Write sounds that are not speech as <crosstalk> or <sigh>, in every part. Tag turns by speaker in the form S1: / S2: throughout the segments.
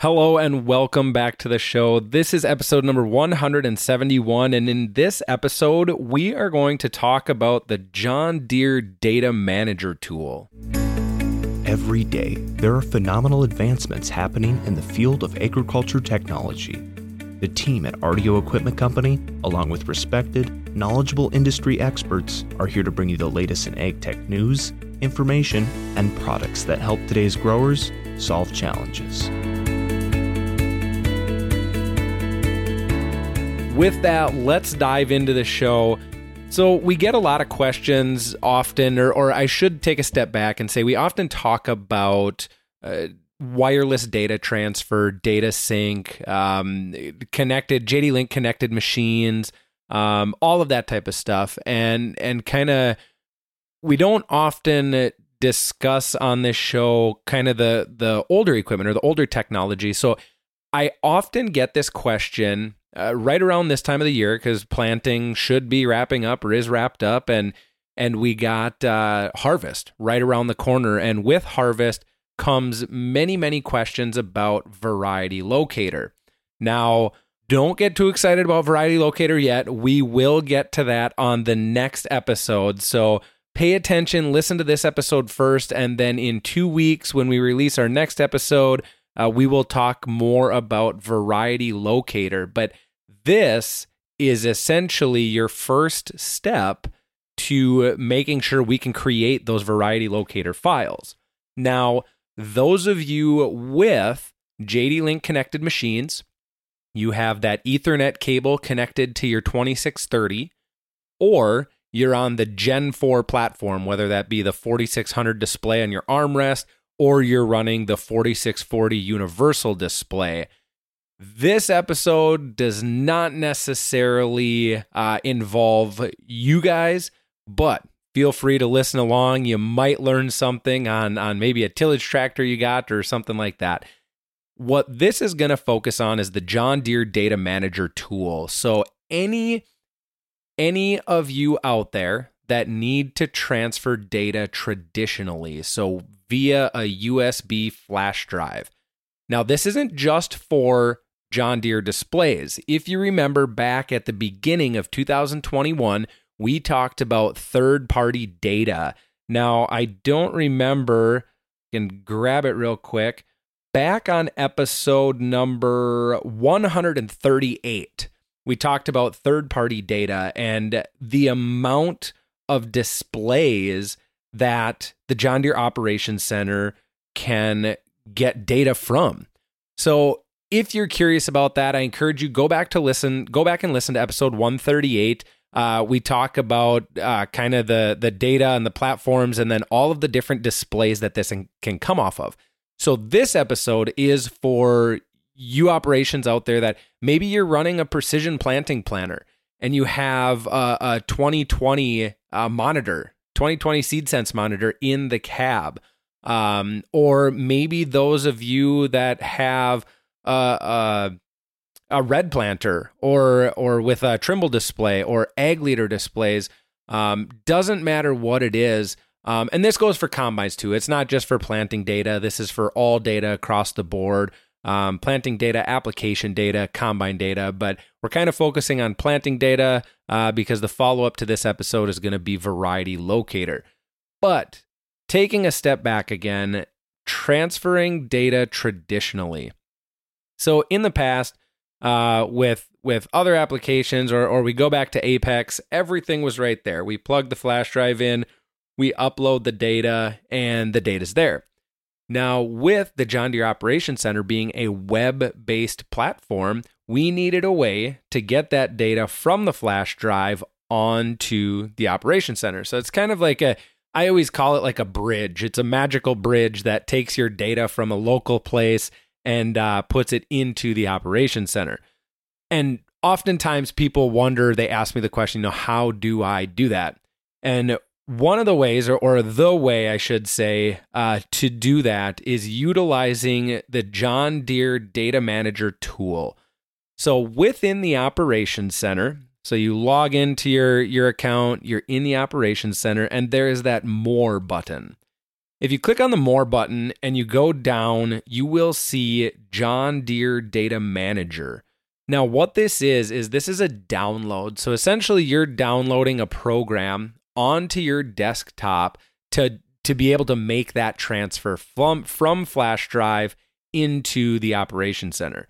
S1: Hello and welcome back to the show. This is episode number 171. And in this episode, we are going to talk about the John Deere Data Manager tool.
S2: Every day, there are phenomenal advancements happening in the field of agriculture technology. The team at RDO Equipment Company, along with respected, knowledgeable industry experts, are here to bring you the latest in ag tech news, information, and products that help today's growers solve challenges.
S1: With that, let's dive into the show. So, we get a lot of questions often, or, or I should take a step back and say we often talk about uh, wireless data transfer, data sync, um, connected, JD Link connected machines, um, all of that type of stuff. And, and kind of, we don't often discuss on this show kind of the, the older equipment or the older technology. So, I often get this question uh, right around this time of the year because planting should be wrapping up or is wrapped up, and and we got uh, harvest right around the corner, and with harvest comes many many questions about variety locator. Now, don't get too excited about variety locator yet. We will get to that on the next episode. So pay attention, listen to this episode first, and then in two weeks when we release our next episode uh, we will talk more about Variety Locator, but this is essentially your first step to making sure we can create those Variety Locator files. Now, those of you with JD Link connected machines, you have that Ethernet cable connected to your 2630, or you're on the Gen 4 platform, whether that be the 4600 display on your armrest or you're running the 4640 universal display. This episode does not necessarily uh, involve you guys, but feel free to listen along. You might learn something on, on maybe a tillage tractor you got or something like that. What this is going to focus on is the John Deere Data Manager tool. So, any any of you out there that need to transfer data traditionally, so via a USB flash drive. Now, this isn't just for John Deere displays. If you remember back at the beginning of 2021, we talked about third party data. Now, I don't remember, can grab it real quick. Back on episode number 138, we talked about third party data and the amount of displays that the John Deere Operations Center can get data from. So if you're curious about that, I encourage you go back to listen, go back and listen to episode 138. Uh, we talk about uh, kind of the the data and the platforms, and then all of the different displays that this can come off of. So this episode is for you operations out there that maybe you're running a precision planting planner and you have a, a 2020 uh, monitor, 2020 seed sense monitor in the cab. Um, or maybe those of you that have a, a, a red planter or or with a Trimble display or ag leader displays, um, doesn't matter what it is. Um, and this goes for combines too. It's not just for planting data. This is for all data across the board um, planting data, application data, combine data, but we're kind of focusing on planting data uh, because the follow up to this episode is going to be variety locator. But taking a step back again, transferring data traditionally. So in the past, uh, with with other applications, or or we go back to Apex, everything was right there. We plug the flash drive in, we upload the data, and the data's there. Now, with the John Deere Operations Center being a web based platform, we needed a way to get that data from the flash drive onto the Operations Center. So it's kind of like a, I always call it like a bridge. It's a magical bridge that takes your data from a local place and uh, puts it into the Operations Center. And oftentimes people wonder, they ask me the question, you know, how do I do that? And one of the ways, or, or the way I should say, uh, to do that is utilizing the John Deere Data Manager tool. So within the Operations Center, so you log into your, your account, you're in the Operations Center, and there is that More button. If you click on the More button and you go down, you will see John Deere Data Manager. Now, what this is, is this is a download. So essentially, you're downloading a program onto your desktop to, to be able to make that transfer from, from flash drive into the operation center.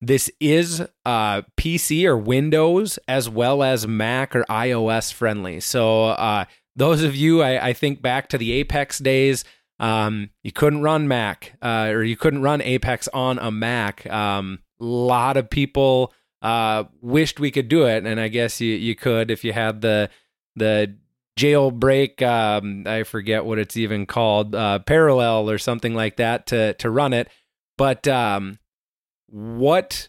S1: This is uh, PC or Windows as well as Mac or iOS friendly. So, uh, those of you, I, I, think back to the Apex days, um, you couldn't run Mac uh, or you couldn't run Apex on a Mac. A um, lot of people uh, wished we could do it, and I guess you, you could if you had the the jailbreak. Um, I forget what it's even called, uh, parallel or something like that to to run it. But um, what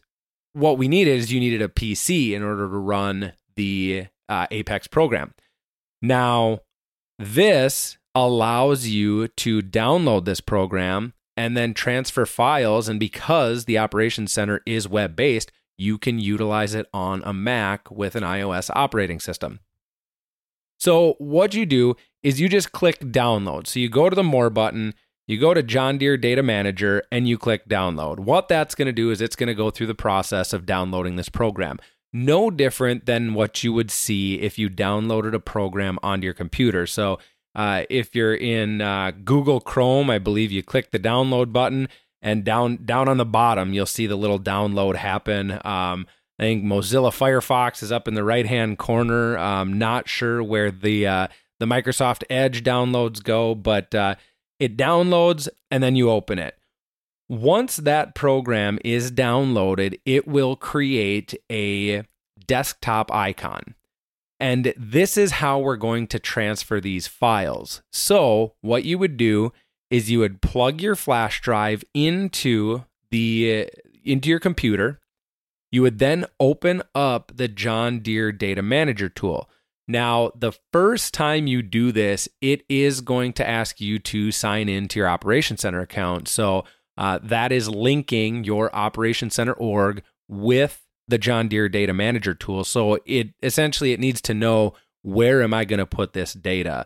S1: what we needed is you needed a PC in order to run the uh, Apex program. Now, this allows you to download this program and then transfer files. And because the Operations Center is web based, you can utilize it on a Mac with an iOS operating system. So, what you do is you just click download. So, you go to the More button, you go to John Deere Data Manager, and you click download. What that's going to do is it's going to go through the process of downloading this program. No different than what you would see if you downloaded a program onto your computer. So, uh, if you're in uh, Google Chrome, I believe you click the download button, and down down on the bottom you'll see the little download happen. Um, I think Mozilla Firefox is up in the right hand corner. Um, not sure where the uh, the Microsoft Edge downloads go, but uh, it downloads and then you open it. Once that program is downloaded, it will create a desktop icon. And this is how we're going to transfer these files. So, what you would do is you would plug your flash drive into the into your computer. You would then open up the John Deere Data Manager tool. Now, the first time you do this, it is going to ask you to sign into your Operation Center account. So uh, that is linking your Operation Center org with the John Deere Data Manager tool. So it essentially it needs to know where am I going to put this data.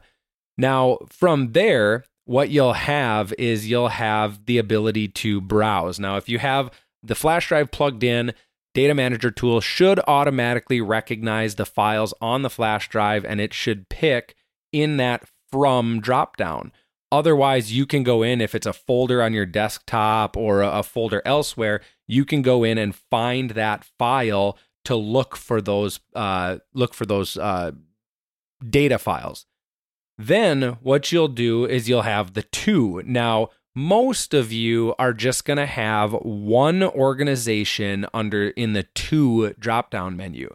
S1: Now, from there, what you'll have is you'll have the ability to browse. Now, if you have the flash drive plugged in, Data Manager tool should automatically recognize the files on the flash drive and it should pick in that from dropdown. Otherwise, you can go in if it's a folder on your desktop or a folder elsewhere, you can go in and find that file to look for those uh, look for those uh, data files. Then what you'll do is you'll have the two. Now, most of you are just going to have one organization under in the two drop down menu.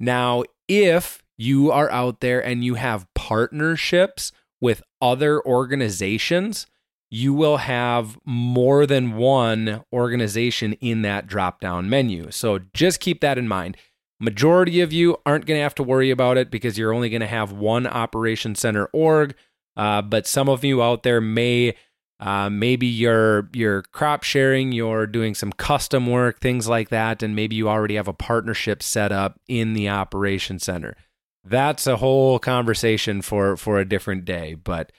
S1: Now, if you are out there and you have partnerships with other organizations, you will have more than one organization in that drop down menu. So just keep that in mind. Majority of you aren't going to have to worry about it because you're only going to have one operation center org. Uh, but some of you out there may uh, maybe you're you're crop sharing, you're doing some custom work, things like that, and maybe you already have a partnership set up in the operation center. That's a whole conversation for for a different day. But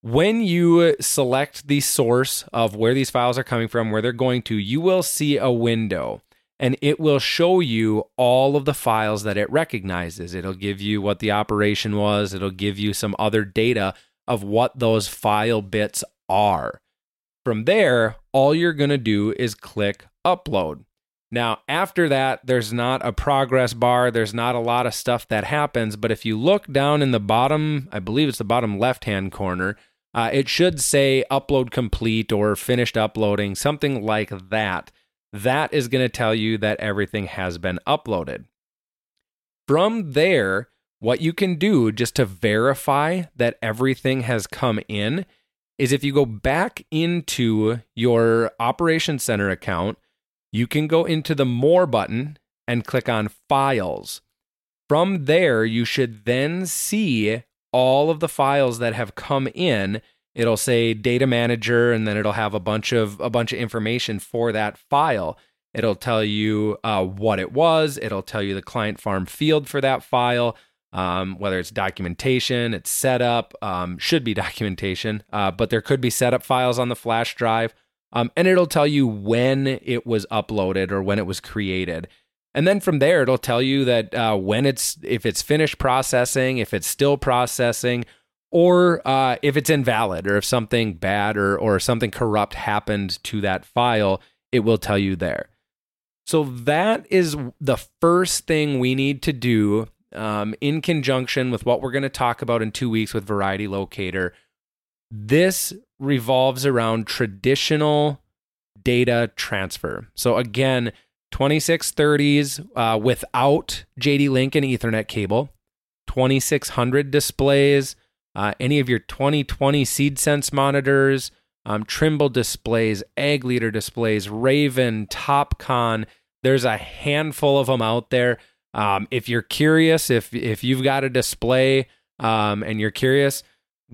S1: when you select the source of where these files are coming from, where they're going to, you will see a window and it will show you all of the files that it recognizes. It'll give you what the operation was, it'll give you some other data of what those file bits are. From there, all you're going to do is click upload. Now, after that, there's not a progress bar. There's not a lot of stuff that happens. But if you look down in the bottom, I believe it's the bottom left hand corner, uh, it should say upload complete or finished uploading, something like that. That is going to tell you that everything has been uploaded. From there, what you can do just to verify that everything has come in is if you go back into your Operation Center account, you can go into the More button and click on Files. From there, you should then see all of the files that have come in. It'll say Data Manager, and then it'll have a bunch of a bunch of information for that file. It'll tell you uh, what it was. It'll tell you the client farm field for that file. Um, whether it's documentation, it's setup, um, should be <laughs> documentation, uh, but there could be setup files on the flash drive. Um, and it'll tell you when it was uploaded or when it was created. And then from there, it'll tell you that uh, when it's, if it's finished processing, if it's still processing, or uh, if it's invalid, or if something bad or, or something corrupt happened to that file, it will tell you there. So that is the first thing we need to do um, in conjunction with what we're going to talk about in two weeks with Variety Locator. This revolves around traditional data transfer. So, again, 2630s uh, without JD Link and Ethernet cable, 2600 displays, uh, any of your 2020 SeedSense monitors, um, Trimble displays, Ag Leader displays, Raven, TopCon. There's a handful of them out there. Um, if you're curious, if if you've got a display um, and you're curious,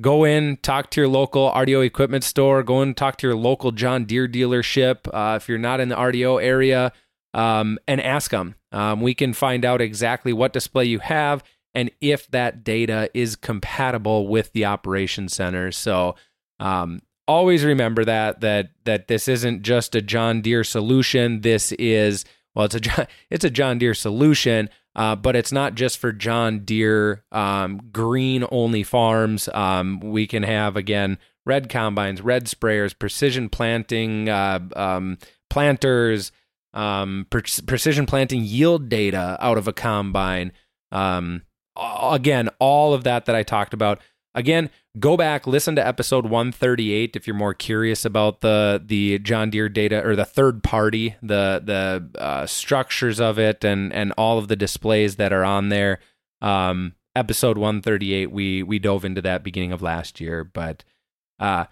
S1: go in, talk to your local RDO equipment store. Go and talk to your local John Deere dealership. Uh, if you're not in the RDO area, um, and ask them. Um, we can find out exactly what display you have and if that data is compatible with the operation center. So um, always remember that that that this isn't just a John Deere solution. This is well, it's a <laughs> it's a John Deere solution, uh, but it's not just for John Deere um, green only farms. Um, we can have again red combines, red sprayers, precision planting uh, um, planters, um, pre- precision planting yield data out of a combine. Um, again, all of that that I talked about. Again, go back, listen to episode 138 if you're more curious about the the John Deere data or the third party, the the uh, structures of it, and and all of the displays that are on there. Um, episode 138, we we dove into that beginning of last year, but uh,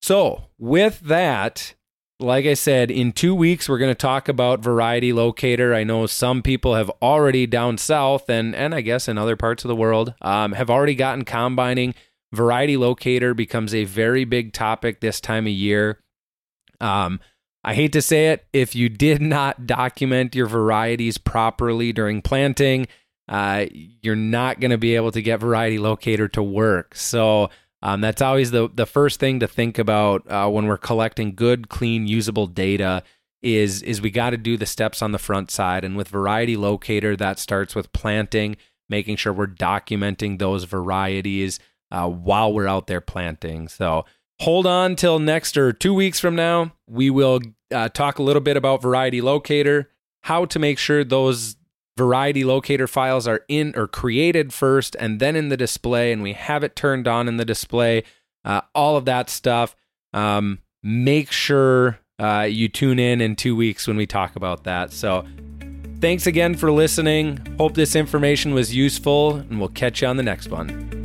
S1: so with that, like I said, in two weeks, we're going to talk about Variety Locator. I know some people have already down south and, and I guess in other parts of the world um, have already gotten combining. Variety Locator becomes a very big topic this time of year. Um, I hate to say it, if you did not document your varieties properly during planting, uh, you're not going to be able to get Variety Locator to work. So, um, that's always the the first thing to think about uh, when we're collecting good, clean, usable data. Is is we got to do the steps on the front side, and with Variety Locator, that starts with planting, making sure we're documenting those varieties uh, while we're out there planting. So hold on till next or two weeks from now. We will uh, talk a little bit about Variety Locator, how to make sure those variety locator files are in or created first and then in the display, and we have it turned on in the display. Uh, all of that stuff. Um, make sure uh, you tune in in two weeks when we talk about that. So, thanks again for listening. Hope this information was useful, and we'll catch you on the next one.